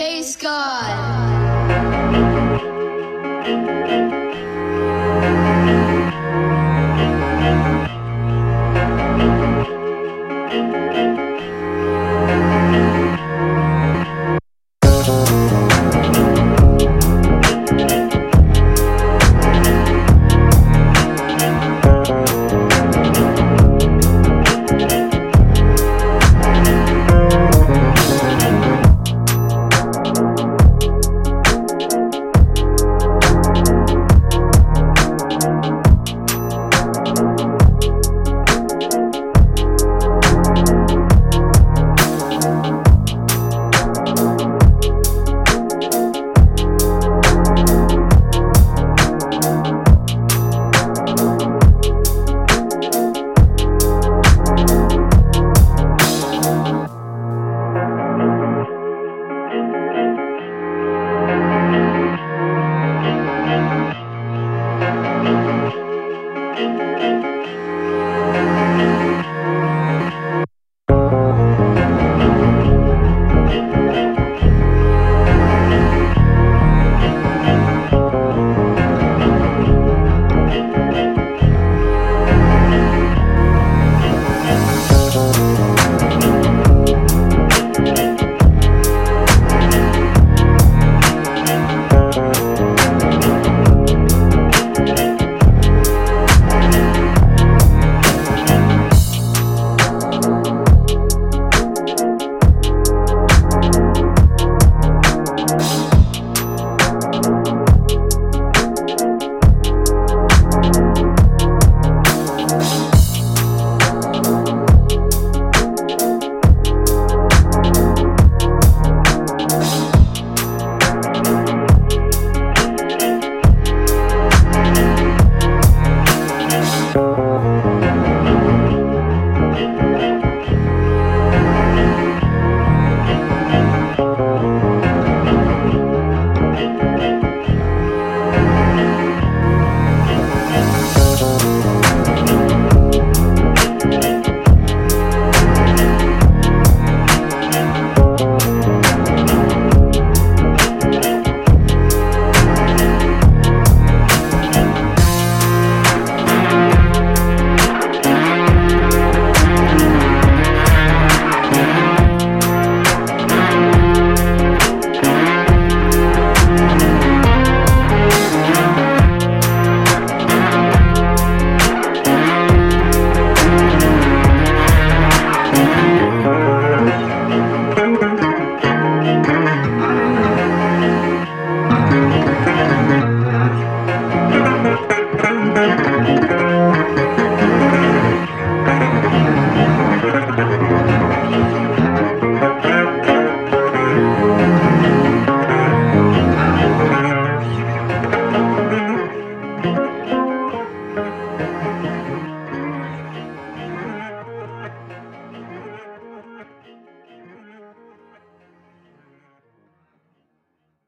Space God.